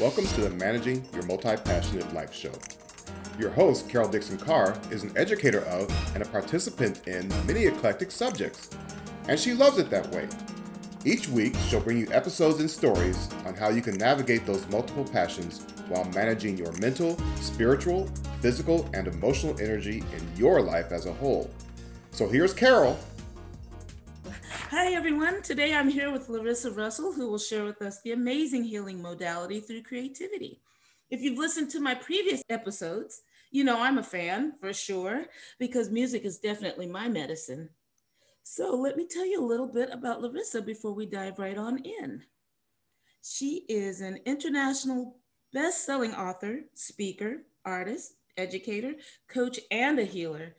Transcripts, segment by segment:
Welcome to the Managing Your Multi Passionate Life Show. Your host, Carol Dixon Carr, is an educator of and a participant in many eclectic subjects, and she loves it that way. Each week, she'll bring you episodes and stories on how you can navigate those multiple passions while managing your mental, spiritual, physical, and emotional energy in your life as a whole. So here's Carol. Hi, everyone. Today I'm here with Larissa Russell, who will share with us the amazing healing modality through creativity. If you've listened to my previous episodes, you know I'm a fan for sure, because music is definitely my medicine. So let me tell you a little bit about Larissa before we dive right on in. She is an international best selling author, speaker, artist, educator, coach, and a healer.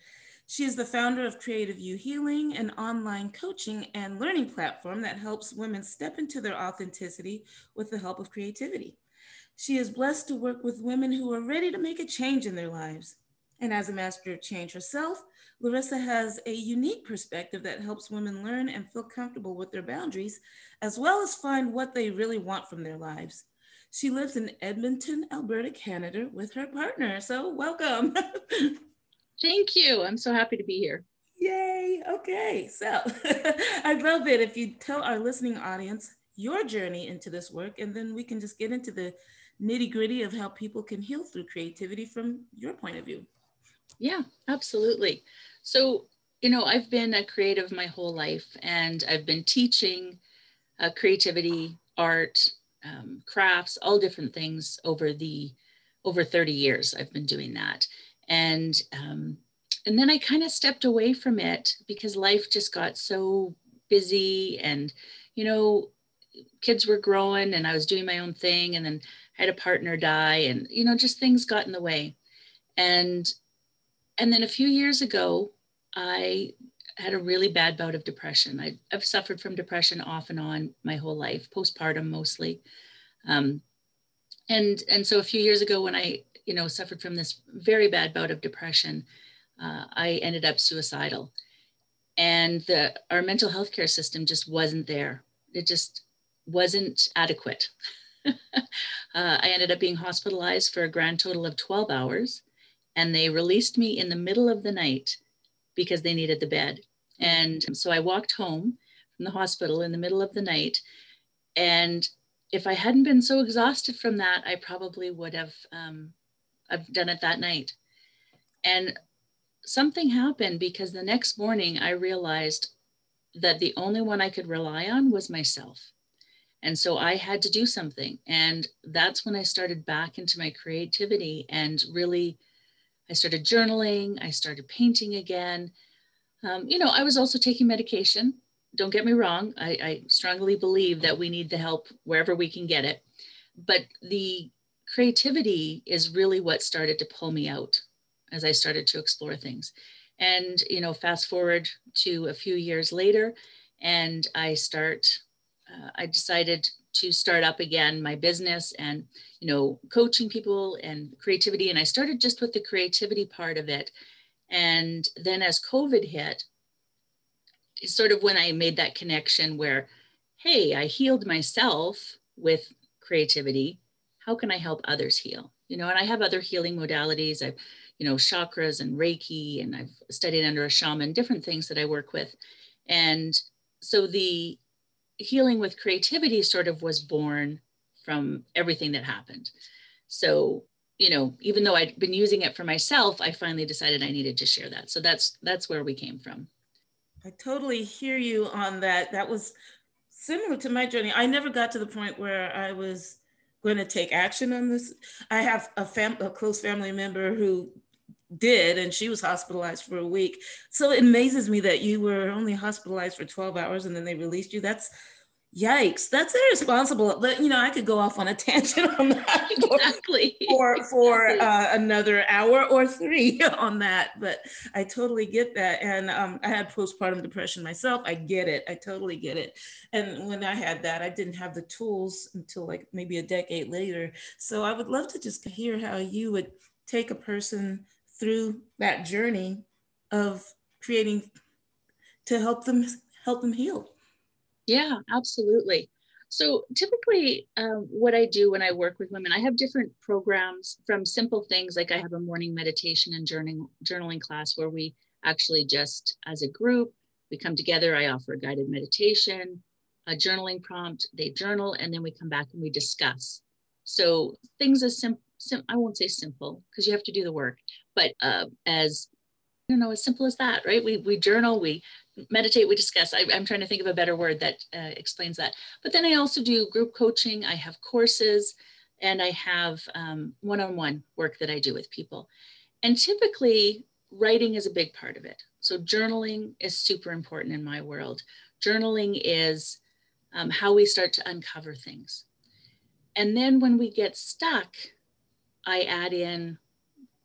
She is the founder of Creative You Healing, an online coaching and learning platform that helps women step into their authenticity with the help of creativity. She is blessed to work with women who are ready to make a change in their lives. And as a master of change herself, Larissa has a unique perspective that helps women learn and feel comfortable with their boundaries, as well as find what they really want from their lives. She lives in Edmonton, Alberta, Canada, with her partner. So, welcome. Thank you. I'm so happy to be here. Yay. Okay. So, I'd love it if you tell our listening audience your journey into this work, and then we can just get into the nitty gritty of how people can heal through creativity from your point of view. Yeah, absolutely. So, you know, I've been a creative my whole life and I've been teaching uh, creativity, art, um, crafts, all different things over the over 30 years. I've been doing that. And um, and then I kind of stepped away from it because life just got so busy and you know kids were growing and I was doing my own thing and then I had a partner die and you know just things got in the way. And and then a few years ago, I had a really bad bout of depression. I, have suffered from depression off and on my whole life, postpartum mostly. Um, and, and so a few years ago, when I, you know, suffered from this very bad bout of depression, uh, I ended up suicidal. And the, our mental health care system just wasn't there. It just wasn't adequate. uh, I ended up being hospitalized for a grand total of 12 hours and they released me in the middle of the night because they needed the bed. And so I walked home from the hospital in the middle of the night. And if I hadn't been so exhausted from that, I probably would have um, I've done it that night. And something happened because the next morning I realized that the only one I could rely on was myself. And so I had to do something. And that's when I started back into my creativity and really I started journaling, I started painting again. Um, you know, I was also taking medication. Don't get me wrong, I, I strongly believe that we need the help wherever we can get it. But the creativity is really what started to pull me out as I started to explore things. And, you know, fast forward to a few years later, and I start, uh, I decided to start up again my business and you know coaching people and creativity. And i started just with the creativity part of it. And then as covid hit it's sort of when i made that connection where hey i healed myself with creativity how can i help others heal you know and i have other healing modalities i've you know chakras and reiki and i've studied under a shaman different things that i work with and so the healing with creativity sort of was born from everything that happened. So, you know, even though I'd been using it for myself, I finally decided I needed to share that. So that's that's where we came from. I totally hear you on that. That was similar to my journey. I never got to the point where I was going to take action on this. I have a, fam- a close family member who did and she was hospitalized for a week so it amazes me that you were only hospitalized for 12 hours and then they released you that's yikes that's irresponsible. But you know i could go off on a tangent on that exactly. for for uh, another hour or three on that but i totally get that. And um, i had postpartum depression myself. I get it. I totally get it. And when i had that i didn't have the tools until like maybe a decade later. So i would love to just hear how you would take a person through that journey of creating to help them help them heal yeah absolutely So typically, um, what I do when I work with women, I have different programs from simple things like I have a morning meditation and journaling journaling class where we actually just as a group we come together. I offer a guided meditation, a journaling prompt. They journal, and then we come back and we discuss. So things as simple. Sim- I won't say simple because you have to do the work, but uh, as you know, as simple as that, right? We we journal, we meditate, we discuss. I, am trying to think of a better word that uh, explains that. But then I also do group coaching. I have courses, and I have um, one-on-one work that I do with people. And typically, writing is a big part of it. So journaling is super important in my world. Journaling is um, how we start to uncover things. And then when we get stuck, I add in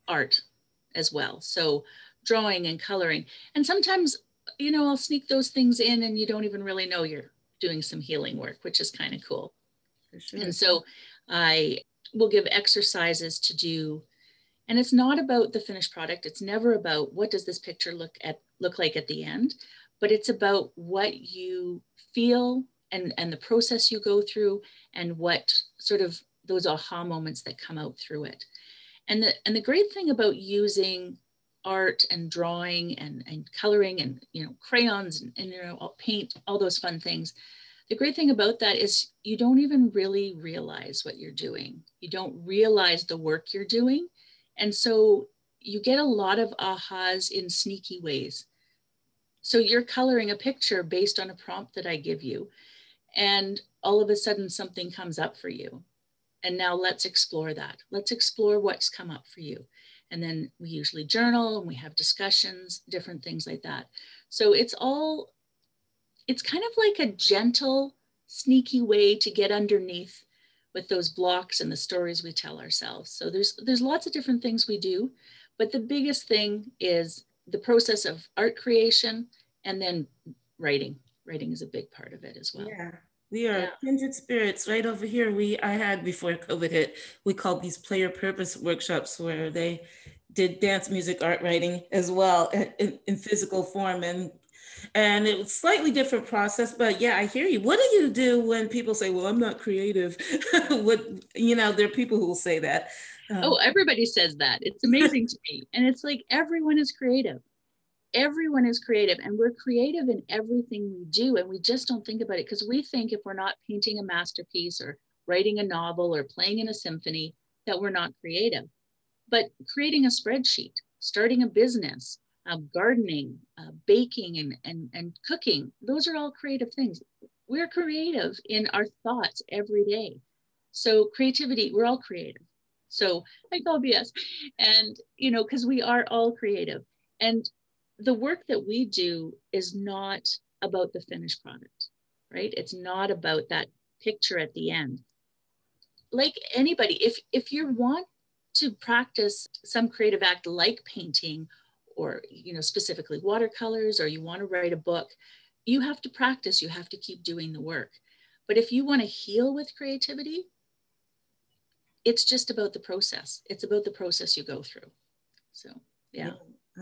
art as well. So drawing and coloring. And sometimes you know, I'll sneak those things in and you don't even really know you're doing some healing work, which is kind of cool. Sure. And so I will give exercises to do and it's not about the finished product it's never about what does this picture look at look like at the end but it's about what you feel and and the process you go through and what sort of those aha moments that come out through it and the and the great thing about using art and drawing and, and coloring and you know crayons and, and you know paint all those fun things. The great thing about that is you don't even really realize what you're doing. You don't realize the work you're doing. And so you get a lot of ahas in sneaky ways. So you're coloring a picture based on a prompt that i give you and all of a sudden something comes up for you. And now let's explore that. Let's explore what's come up for you and then we usually journal and we have discussions, different things like that. So it's all, it's kind of like a gentle, sneaky way to get underneath with those blocks and the stories we tell ourselves. So there's there's lots of different things we do, but the biggest thing is the process of art creation and then writing. Writing is a big part of it as well. Yeah. We are yeah. kindred spirits right over here. We I had before COVID hit, we called these player purpose workshops where they did dance music art writing as well in, in physical form. And and it was slightly different process but yeah i hear you. What do you do when people say well i'm not creative. What you know there are people who will say that. Um, oh everybody says that. It's amazing to me. And it's like everyone is creative everyone is creative and we're creative in everything we do and we just don't think about it because we think if we're not painting a masterpiece or writing a novel or playing in a symphony that we're not creative. But creating a spreadsheet starting a business uh, gardening uh, baking and, and, and cooking those are all creative things. We're creative in our thoughts every day. So creativity we're all creative. So i call bs and you know because we are all creative. And the work that we do is not about the finished product, right? It's not about that picture at the end. Like anybody, if if you want to practice some creative act like painting or you know specifically watercolors or you want to write a book, you have to practice, you have to keep doing the work. But if you want to heal with creativity, it's just about the process. It's about the process you go through. So, yeah.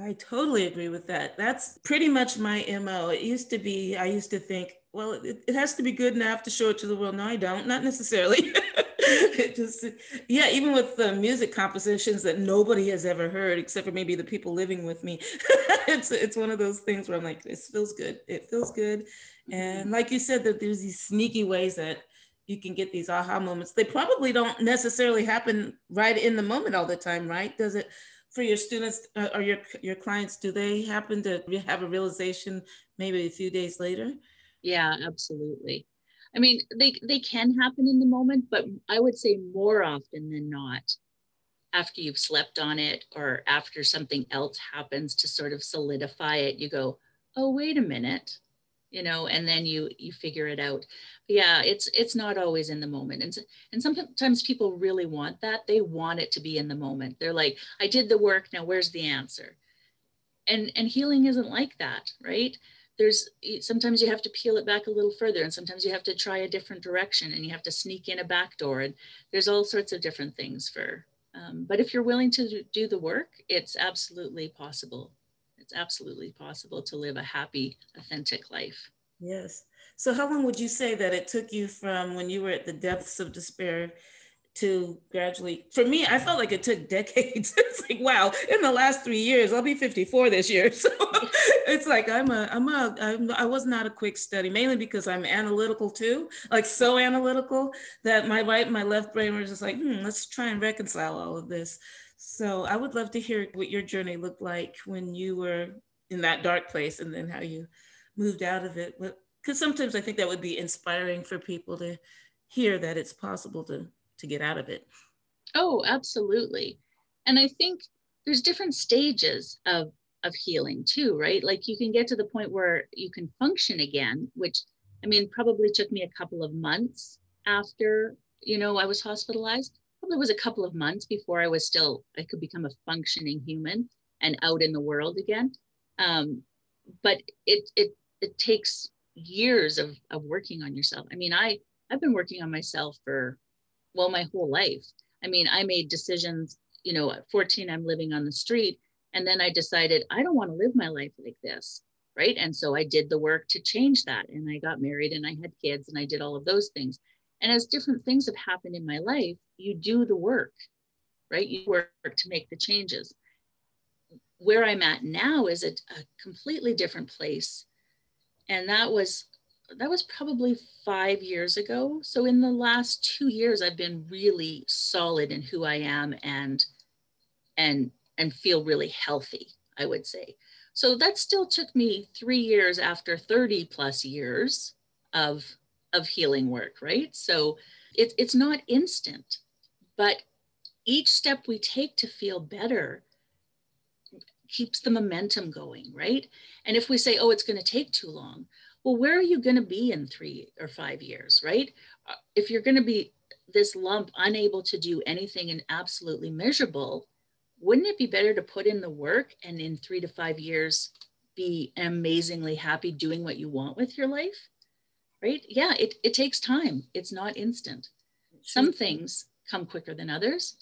I totally agree with that. That's pretty much my MO. It used to be, I used to think, well, it, it has to be good enough to show it to the world. No, I don't, not necessarily. it just, yeah, even with the music compositions that nobody has ever heard, except for maybe the people living with me. it's, it's one of those things where I'm like, this feels good. It feels good. And mm-hmm. like you said, that there's these sneaky ways that you can get these aha moments. They probably don't necessarily happen right in the moment all the time, right? Does it? For your students uh, or your your clients do they happen to have a realization maybe a few days later? Yeah absolutely. I mean they they can happen in the moment but i would say more often than not after you've slept on it or after something else happens to sort of solidify it you go oh wait a minute you know and then you you figure it out. Yeah it's it's not always in the moment. And and sometimes people really want that. They want it to be in the moment. They're like i did the work now where's the answer? And and healing isn't like that right? There's sometimes you have to peel it back a little further and sometimes you have to try a different direction and you have to sneak in a back door and there's all sorts of different things for um, but if you're willing to do the work it's absolutely possible it's absolutely possible to live a happy, authentic life. Yes. So, how long would you say that it took you from when you were at the depths of despair to gradually? For me, I felt like it took decades. it's like, wow, in the last three years, I'll be 54 this year. So it's like I'm a, I'm a, I'm, I was not a quick study, mainly because I'm analytical too, like so analytical that my right, my left brain was just like, hmm, let's try and reconcile all of this. So I would love to hear what your journey looked like when you were in that dark place, and then how you moved out of it. Because sometimes I think that would be inspiring for people to hear that it's possible to to get out of it. Oh, absolutely. And I think there's different stages of of healing too, right? Like you can get to the point where you can function again, which I mean probably took me a couple of months after, you know, I was hospitalized. Probably was a couple of months before I was still I could become a functioning human and out in the world again. Um, but it it it takes years of of working on yourself. I mean, I I've been working on myself for well my whole life. I mean, I made decisions, you know, at 14 I'm living on the street and then I decided I don't want to live my life like this, right? And so I did the work to change that and I got married and I had kids and I did all of those things. And as different things have happened in my life, you do the work, right? You work to make the changes. Where I'm at now is a, a completely different place and that was that was probably five years ago so in the last two years i've been really solid in who i am and and and feel really healthy i would say so that still took me three years after 30 plus years of of healing work right so it, it's not instant but each step we take to feel better keeps the momentum going, right? And if we say, oh, it's going to take too long, well, where are you going to be in three or five years, right? Uh, if you're going to be this lump unable to do anything and absolutely miserable, wouldn't it be better to put in the work and in three to five years be amazingly happy doing what you want with your life? Right? Yeah, it, it takes time. It's not instant. Some things come quicker than others,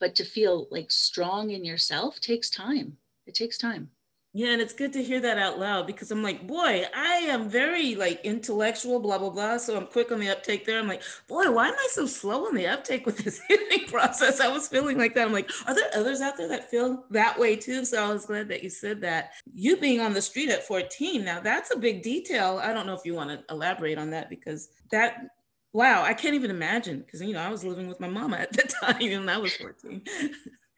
but to feel like strong in yourself takes time it takes time. Yeah, and it's good to hear that out loud because I'm like, boy, I am very like intellectual, blah blah blah. So I'm quick on the uptake there. I'm like, boy, why am I so slow on the uptake with this healing process? I was feeling like that. I'm like, are there others out there that feel that way too? So I was glad that you said that. You being on the street at 14, now that's a big detail. I don't know if you want to elaborate on that because that wow, I can't even imagine because you know I was living with my mama at the time and I was 14.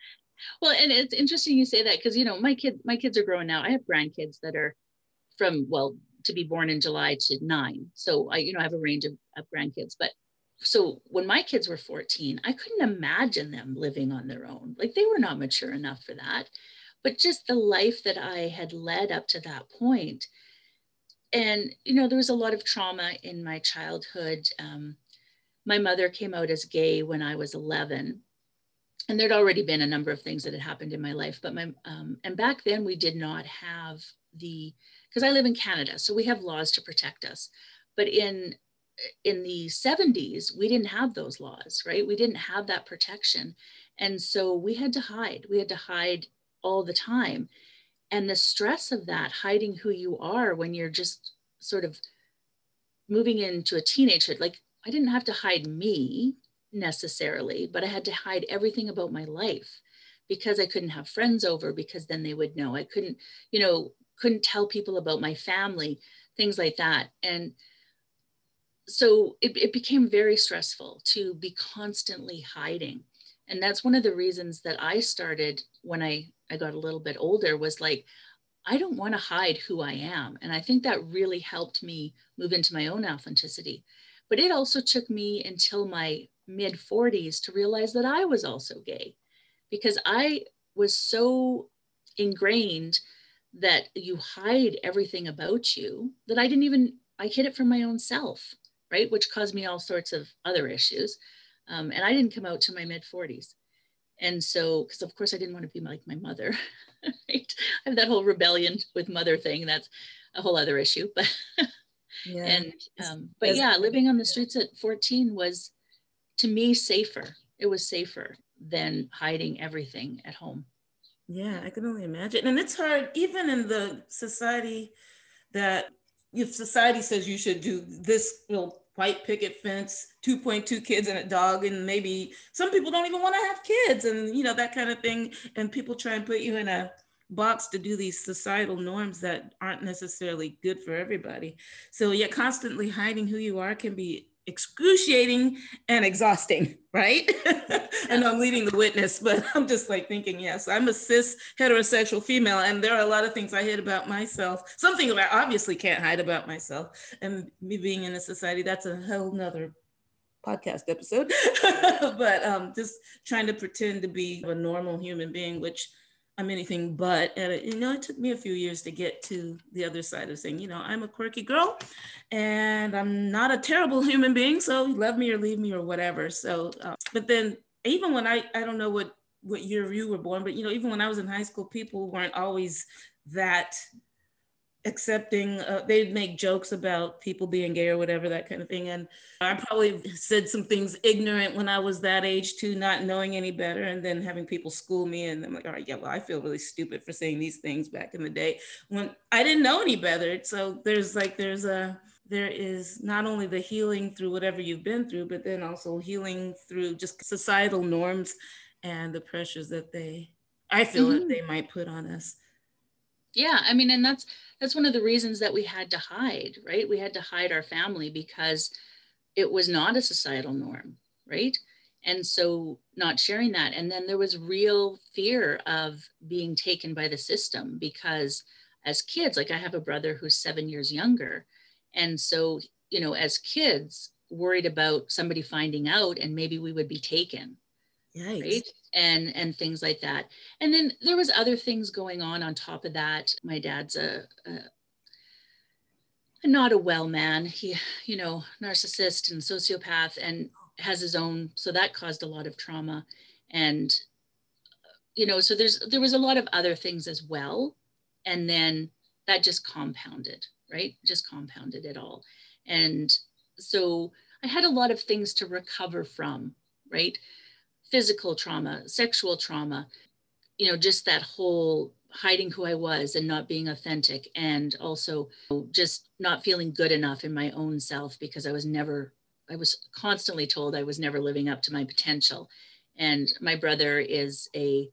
well and it's interesting you say that because you know my kids my kids are growing now. I have grandkids that are from well to be born in july to nine. So i you know i have a range of, of grandkids but so when my kids were 14 i couldn't imagine them living on their own. Like they were not mature enough for that. But just the life that i had led up to that point and you know there was a lot of trauma in my childhood. Um, my mother came out as gay when i was 11 and there'd already been a number of things that had happened in my life but my um, and back then we did not have the because i live in canada so we have laws to protect us. But in in the 70s we didn't have those laws right? We didn't have that protection. And so we had to hide. We had to hide all the time. And the stress of that hiding who you are when you're just sort of moving into a teenagehood like i didn't have to hide me necessarily, but I had to hide everything about my life because I couldn't have friends over because then they would know. I couldn't, you know, couldn't tell people about my family, things like that. And so it, it became very stressful to be constantly hiding. And that's one of the reasons that I started when I, I got a little bit older was like, I don't want to hide who I am. And I think that really helped me move into my own authenticity. But it also took me until my mid 40s to realize that I was also gay because I was so ingrained that you hide everything about you that I didn't even, I hid it from my own self, right? Which caused me all sorts of other issues. Um, and I didn't come out to my mid 40s. And so, because of course I didn't want to be like my mother, right? I have that whole rebellion with mother thing. That's a whole other issue. But, yeah. and, um, but yeah, living on the streets at 14 was, to me safer. It was safer than hiding everything at home. Yeah, I can only imagine. And it's hard, even in the society that if society says you should do this little white picket fence 2.2 kids and a dog and maybe some people don't even want to have kids and you know that kind of thing and people try and put you in a box to do these societal norms that aren't necessarily good for everybody so yeah constantly hiding who you are can be excruciating and exhausting, right? and I'm leading the witness, but I'm just like thinking, yes, I'm a cis heterosexual female, and there are a lot of things I hid about myself. Something that I obviously can't hide about myself. And me being in a society, that's a whole nother podcast episode. but um, just trying to pretend to be a normal human being, which I'm anything but. And you know, it took me a few years to get to the other side of saying, you know, I'm a quirky girl and I'm not a terrible human being. So love me or leave me or whatever. So, uh, but then even when I, I don't know what, what year you were born, but you know, even when I was in high school, people weren't always that accepting uh, they'd make jokes about people being gay or whatever that kind of thing and i probably said some things ignorant when i was that age too not knowing any better and then having people school me and i'm like all right yeah well i feel really stupid for saying these things back in the day when i didn't know any better so there's like there's a there is not only the healing through whatever you've been through but then also healing through just societal norms and the pressures that they i feel mm-hmm. that they might put on us yeah i mean and that's that's one of the reasons that we had to hide right? We had to hide our family because it was not a societal norm right? And so not sharing that. And then there was real fear of being taken by the system because as kids like i have a brother who's seven years younger. And so you know as kids worried about somebody finding out and maybe we would be taken Yikes. right and and things like that. And then there was other things going on on top of that. My dad's a, a not a well man. He you know narcissist and sociopath and has his own so that caused a lot of trauma. And you know so there's there was a lot of other things as well. And then that just compounded right? Just compounded it all. And so i had a lot of things to recover from right physical trauma, sexual trauma, you know, just that whole hiding who I was and not being authentic, and also just not feeling good enough in my own self because I was never, I was constantly told I was never living up to my potential. And my brother is a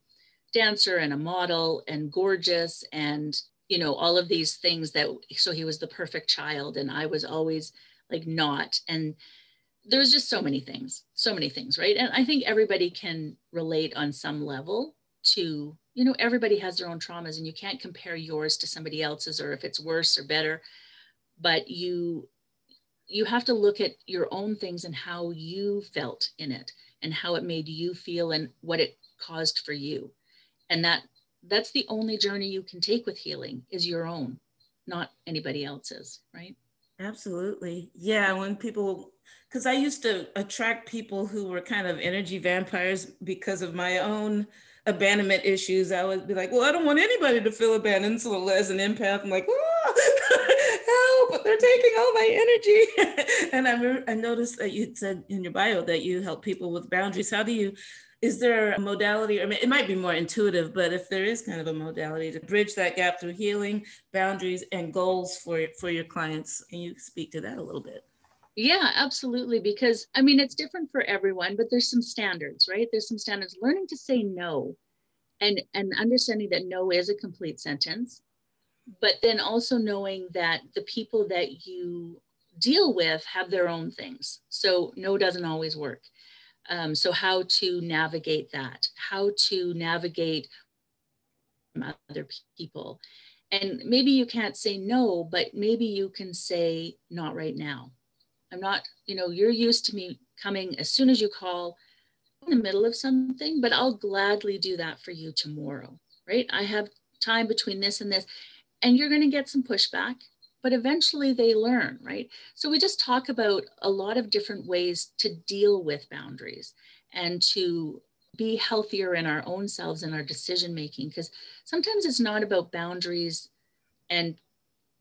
dancer and a model and gorgeous and you know all of these things that so he was the perfect child and i was always like not and there's just so many things, so many things, right? And I think everybody can relate on some level to, you know, everybody has their own traumas and you can't compare yours to somebody else's or if it's worse or better. But you you have to look at your own things and how you felt in it and how it made you feel and what it caused for you. And that that's the only journey you can take with healing is your own, not anybody else's, right? Absolutely. Yeah, when people because I used to attract people who were kind of energy vampires because of my own abandonment issues. I would be like, well, I don't want anybody to feel abandoned. So as an empath, I'm like, oh, help, they're taking all my energy. and I, I noticed that you said in your bio that you help people with boundaries. How do you, is there a modality, or it might be more intuitive, but if there is kind of a modality to bridge that gap through healing, boundaries, and goals for, for your clients, can you speak to that a little bit? Yeah, absolutely. Because I mean, it's different for everyone, but there's some standards, right? There's some standards. Learning to say no and, and understanding that no is a complete sentence, but then also knowing that the people that you deal with have their own things. So no doesn't always work. Um, so how to navigate that, how to navigate other people. And maybe you can't say no, but maybe you can say not right now I'm not, you know, you're used to me coming as soon as you call in the middle of something, but I'll gladly do that for you tomorrow, right? I have time between this and this, and you're going to get some pushback, but eventually they learn, right? So we just talk about a lot of different ways to deal with boundaries and to be healthier in our own selves and our decision making because sometimes it's not about boundaries and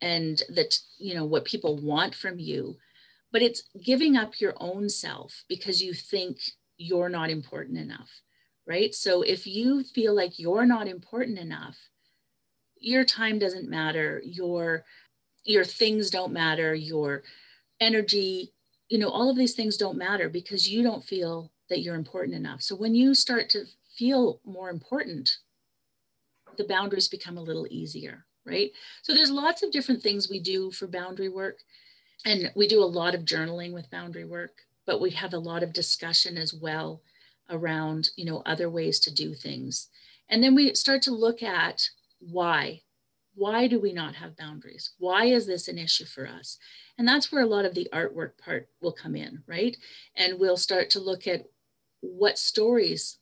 and that you know what people want from you but it's giving up your own self because you think you're not important enough, right? So if you feel like you're not important enough, your time doesn't matter, your your things don't matter, your energy, you know, all of these things don't matter because you don't feel that you're important enough. So when you start to feel more important, the boundaries become a little easier, right? So there's lots of different things we do for boundary work. And we do a lot of journaling with boundary work, but we have a lot of discussion as well around, you know, other ways to do things. And then we start to look at why. Why do we not have boundaries? Why is this an issue for us? And that's where a lot of the artwork part will come in, right? And we'll start to look at what stories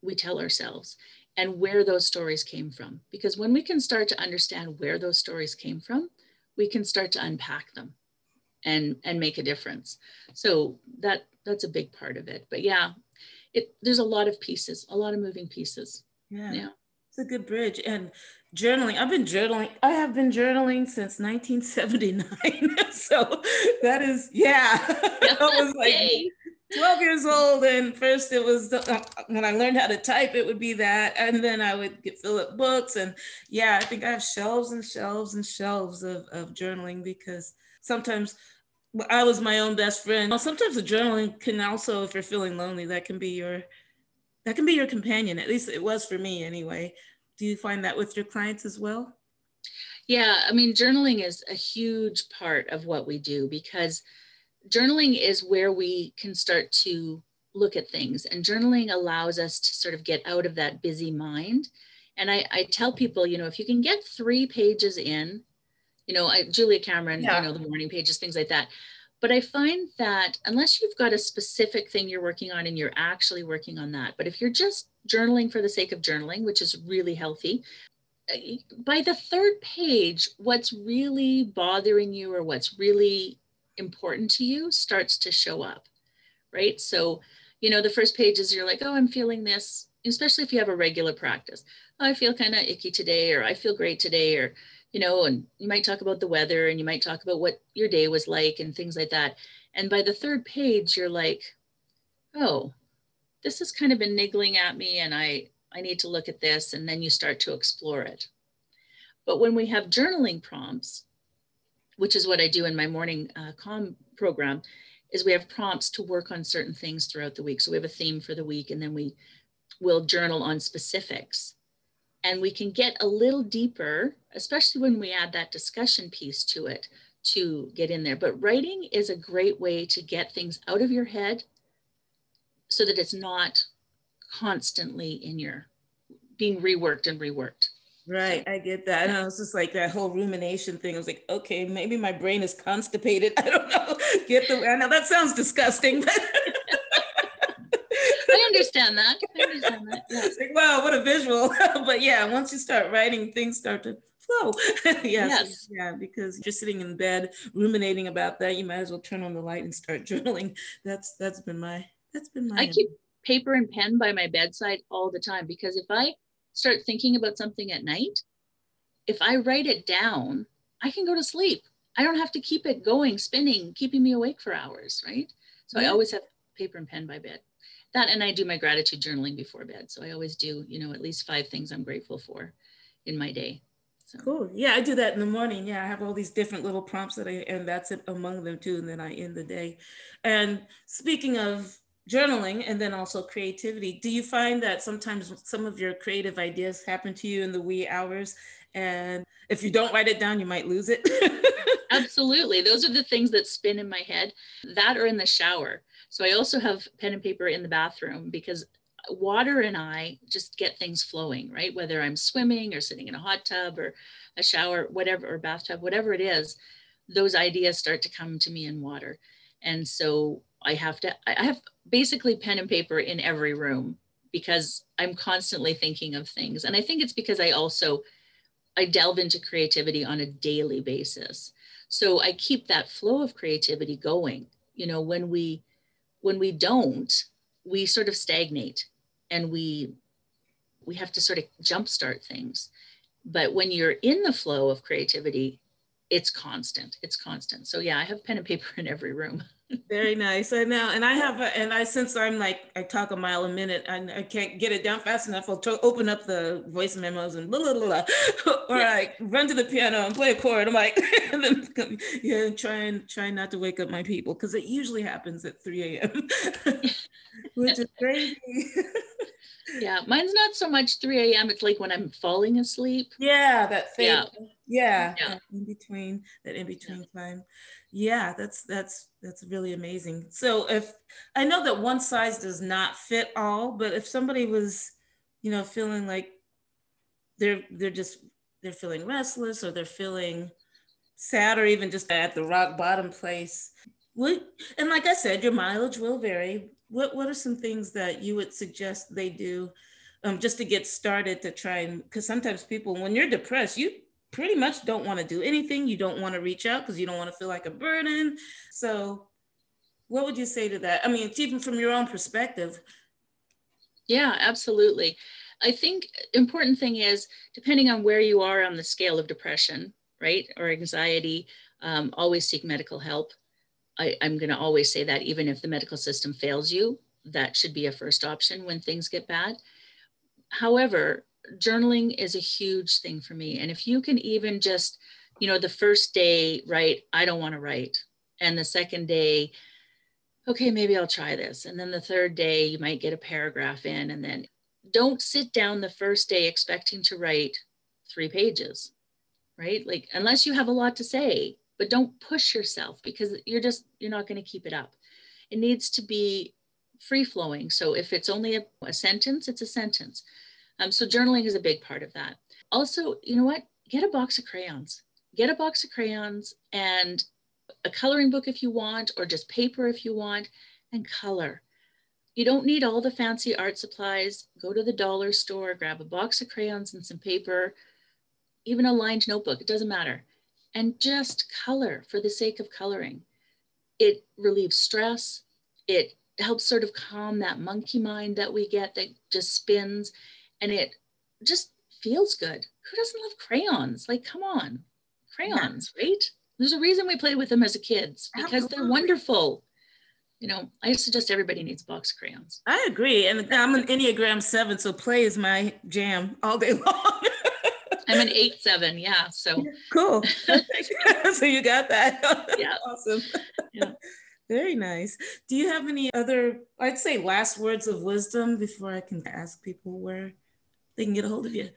we tell ourselves and where those stories came from. Because when we can start to understand where those stories came from, we can start to unpack them and and make a difference. So that that's a big part of it. But yeah, it there's a lot of pieces, a lot of moving pieces. Yeah. Yeah. It's a good bridge. And journaling, I've been journaling. I have been journaling since 1979. so that is, yeah. I was like 12 years old. And first it was the, uh, when I learned how to type, it would be that. And then I would get fill up books. And yeah, I think I have shelves and shelves and shelves of, of journaling because sometimes I was my own best friend. Sometimes the journaling can also, if you're feeling lonely, that can be your that can be your companion. At least it was for me anyway. Do you find that with your clients as well? Yeah, I mean, journaling is a huge part of what we do because journaling is where we can start to look at things, and journaling allows us to sort of get out of that busy mind. And I, I tell people, you know, if you can get three pages in, you know, I, Julia Cameron, yeah. you know, the morning pages, things like that. But I find that unless you've got a specific thing you're working on and you're actually working on that, but if you're just journaling for the sake of journaling, which is really healthy, eh, by the third page, what's really bothering you or what's really important to you starts to show up, right? So, you know, the first page is you're like, oh, I'm feeling this, especially if you have a regular practice. Oh, I feel kind of icky today, or I feel great today, or you know, and you might talk about the weather and you might talk about what your day was like and things like that. And by the third page, you're like, oh, this has kind of been niggling at me and I, I need to look at this. And then you start to explore it. But when we have journaling prompts, which is what I do in my morning uh, calm program, is we have prompts to work on certain things throughout the week. So we have a theme for the week and then we will journal on specifics and we can get a little deeper, especially when we add that discussion piece to it to get in there. But writing is a great way to get things out of your head so that it's not constantly in your being reworked and reworked. Right, I get that. And it's just like that whole rumination thing. I was like, okay, maybe my brain is constipated. I don't know. Get the I know that sounds disgusting, but understand that. I understand that. Yeah. It's like, wow, what a visual. but yeah, once you start writing, things start to flow. yes, yes. Yeah, because you're sitting in bed ruminating about that. You might as well turn on the light and start journaling. That's that's been my that's been my I keep paper and pen by my bedside all the time because if I start thinking about something at night, if I write it down, I can go to sleep. I don't have to keep it going, spinning, keeping me awake for hours, right? So yeah. I always have paper and pen by bed that and I do my gratitude journaling before bed. So I always do, you know, at least five things I'm grateful for in my day. So. Cool. Yeah, I do that in the morning. Yeah, I have all these different little prompts that I, and that's it among them too. And then I end the day. And speaking of journaling and then also creativity, do you find that sometimes some of your creative ideas happen to you in the wee hours? And if you don't write it down, you might lose it. Absolutely. Those are the things that spin in my head, that or in the shower. So I also have pen and paper in the bathroom because water and I just get things flowing, right? Whether I'm swimming or sitting in a hot tub or a shower, whatever, or bathtub, whatever it is, those ideas start to come to me in water. And so I have to, I have basically pen and paper in every room because I'm constantly thinking of things. And I think it's because I also, I delve into creativity on a daily basis. So I keep that flow of creativity going. You know, when we, when we don't, we sort of stagnate and we we have to sort of jumpstart things. But when you're in the flow of creativity, it's constant. It's constant. So yeah, I have pen and paper in every room. Very nice. I know. And I have, a, and I, since I'm like, I talk a mile a minute and I can't get it down fast enough, I'll to- open up the voice memos and blah, blah, blah, blah. or yeah. I run to the piano and play a chord. I'm like, and then, yeah, try and try not to wake up my people because it usually happens at 3 a.m., which is crazy. yeah. Mine's not so much 3 a.m. It's like when I'm falling asleep. Yeah. That thing. Yeah. Yeah. yeah. in between, that in between yeah. time yeah that's that's that's really amazing. So if i know that one size does not fit all but if somebody was you know feeling like they're they're just they're feeling restless or they're feeling sad or even just at the rock bottom place what and like i said your mileage will vary. What what are some things that you would suggest they do um, just to get started to try and because sometimes people when you're depressed you pretty much don't want to do anything. You don't want to reach out because you don't want to feel like a burden. So, what would you say to that? I mean, even from your own perspective. Yeah, absolutely. I think important thing is depending on where you are on the scale of depression, right, or anxiety, um, always seek medical help. I, I'm going to always say that even if the medical system fails you, that should be a first option when things get bad. However, journaling is a huge thing for me. And if you can even just, you know, the first day write, I don't want to write. And the second day, okay, maybe I'll try this. And then the third day, you might get a paragraph in. And then don't sit down the first day expecting to write three pages, right? Like, unless you have a lot to say, but don't push yourself because you're just, you're not going to keep it up. It needs to be free flowing. So if it's only a, a sentence, it's a sentence. Um, so journaling is a big part of that. Also, you know what? Get a box of crayons. Get a box of crayons and a coloring book if you want, or just paper if you want, and color. You don't need all the fancy art supplies. Go to the dollar store, grab a box of crayons and some paper, even a lined notebook, it doesn't matter. And just color for the sake of coloring. It relieves stress. It helps sort of calm that monkey mind that we get that just spins and it just feels good. Who doesn't love crayons? Like, come on, crayons, yeah. right? There's a reason we played with them as a kids because Absolutely. they're wonderful. You know, I suggest everybody needs box crayons. I agree. And I'm an Enneagram seven, so play is my jam all day long. I'm an eight seven, yeah. So cool. so you got that. Yeah. awesome. Yeah. Very nice. Do you have any other, I'd say, last words of wisdom before I can ask people where they can get a hold of you?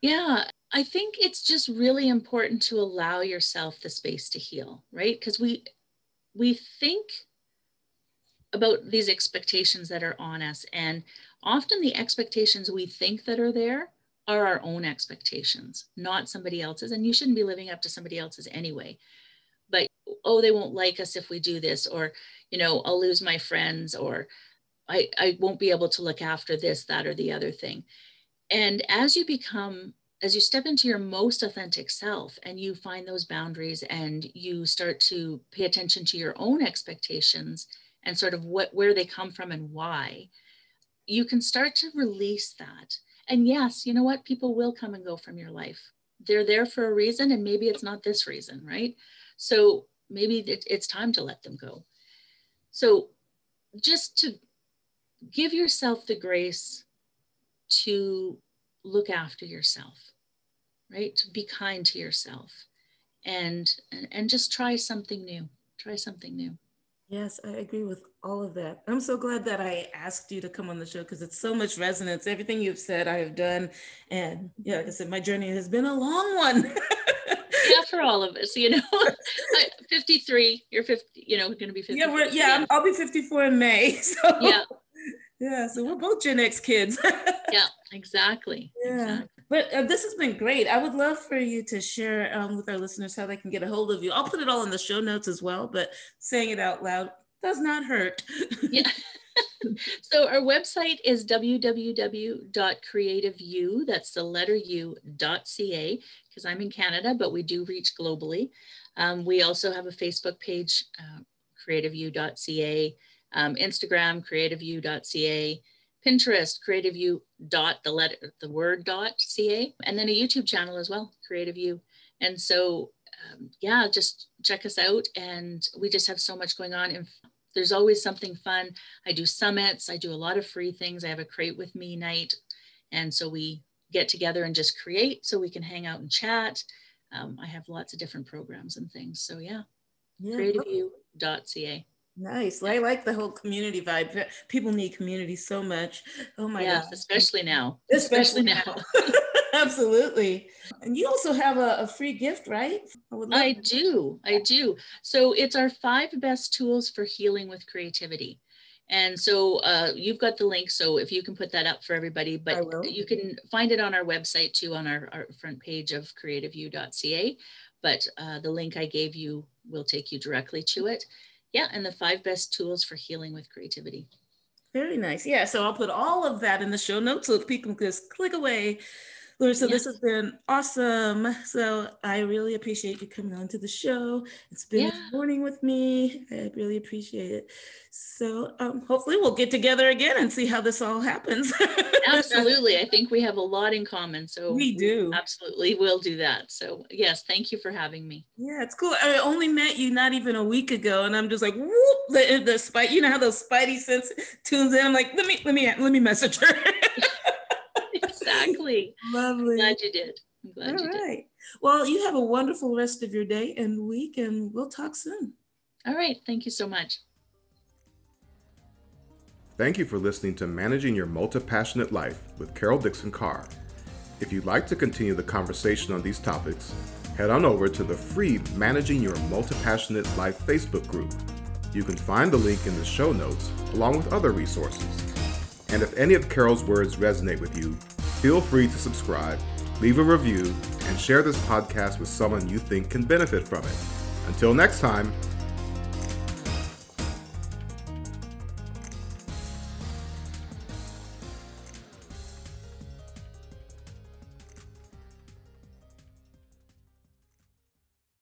Yeah, I think it's just really important to allow yourself the space to heal, right? Because we we think about these expectations that are on us and often the expectations we think that are there are our own expectations, not somebody else's and you shouldn't be living up to somebody else's anyway. But oh, they won't like us if we do this or you know, I'll lose my friends or I, I won't be able to look after this, that, or the other thing. And as you become, as you step into your most authentic self and you find those boundaries and you start to pay attention to your own expectations and sort of what where they come from and why, you can start to release that. And yes, you know what? People will come and go from your life. They're there for a reason, and maybe it's not this reason, right? So maybe it's time to let them go. So just to give yourself the grace to look after yourself, right? To be kind to yourself and, and, and just try something new. Try something new. Yes, I agree with all of that. I'm so glad that I asked you to come on the show because it's so much resonance. Everything you've said, I have done. And yeah, like I said, my journey has been a long one. yeah, for all of us, you know. 53, you're 50, you know, going to be 50. Yeah, we're, yeah, I'll be 54 in May. So yeah. Yeah, so we're both Gen X kids. yeah, exactly. Yeah. Exactly. But uh, this has been great. I would love for you to share um, with our listeners how they can get a hold of you. I'll put it all in the show notes as well, but saying it out loud does not hurt. yeah. so our website is www.creativeyou, that's the letter U, .ca, because I'm in Canada, but we do reach globally. Um, we also have a Facebook page, uh, creativeyou.ca um, Instagram, creativeyou.ca, Pinterest, creativeyou dot the letter the word dot ca, and then a YouTube channel as well, Creative You. And so um, yeah, just check us out. And we just have so much going on. And there's always something fun. I do summits, I do a lot of free things. I have a create with me night. And so we get together and just create so we can hang out and chat. Um, I have lots of different programs and things. So yeah, yeah. creativeu.ca. Nice. I like the whole community vibe. People need community so much. Oh my yeah, especially now. Especially, especially now. Absolutely. And you also have a, a free gift, right? I, I do. I do. So it's our five best tools for healing with creativity. And so uh, you've got the link. So if you can put that up for everybody, but you can find it on our website too, on our, our front page of creativeu.ca. But uh, the link I gave you will take you directly to it. Yeah. And the five best tools for healing with creativity. Very nice. Yeah. So I'll put all of that in the show notes so people can just click away So yeah. this has been awesome. So I really appreciate you coming on to the show. It's been yeah. a morning with me. I really appreciate it. So um, hopefully we'll get together again and see how this all happens. absolutely. I think we have a lot in common. So we do. We absolutely will do that. So yes, thank you for having me. Yeah, it's cool. I only met you not even a week ago and I'm just like, whoop, the, the spite, you know how those spidey sense tunes in. I'm like, let me, let me, let me message her. Exactly. Lovely. I'm glad you did. I'm glad All you right. did. Well, you have a wonderful rest of your day and week, and we'll talk soon. All right. Thank you so much. Thank you for listening to Managing Your Multi Passionate Life with Carol Dixon Carr. If you'd like to continue the conversation on these topics, head on over to the free Managing Your Multi Passionate Life Facebook group. You can find the link in the show notes along with other resources. And if any of Carol's words resonate with you, feel free to subscribe, leave a review, and share this podcast with someone you think can benefit from it. Until next time,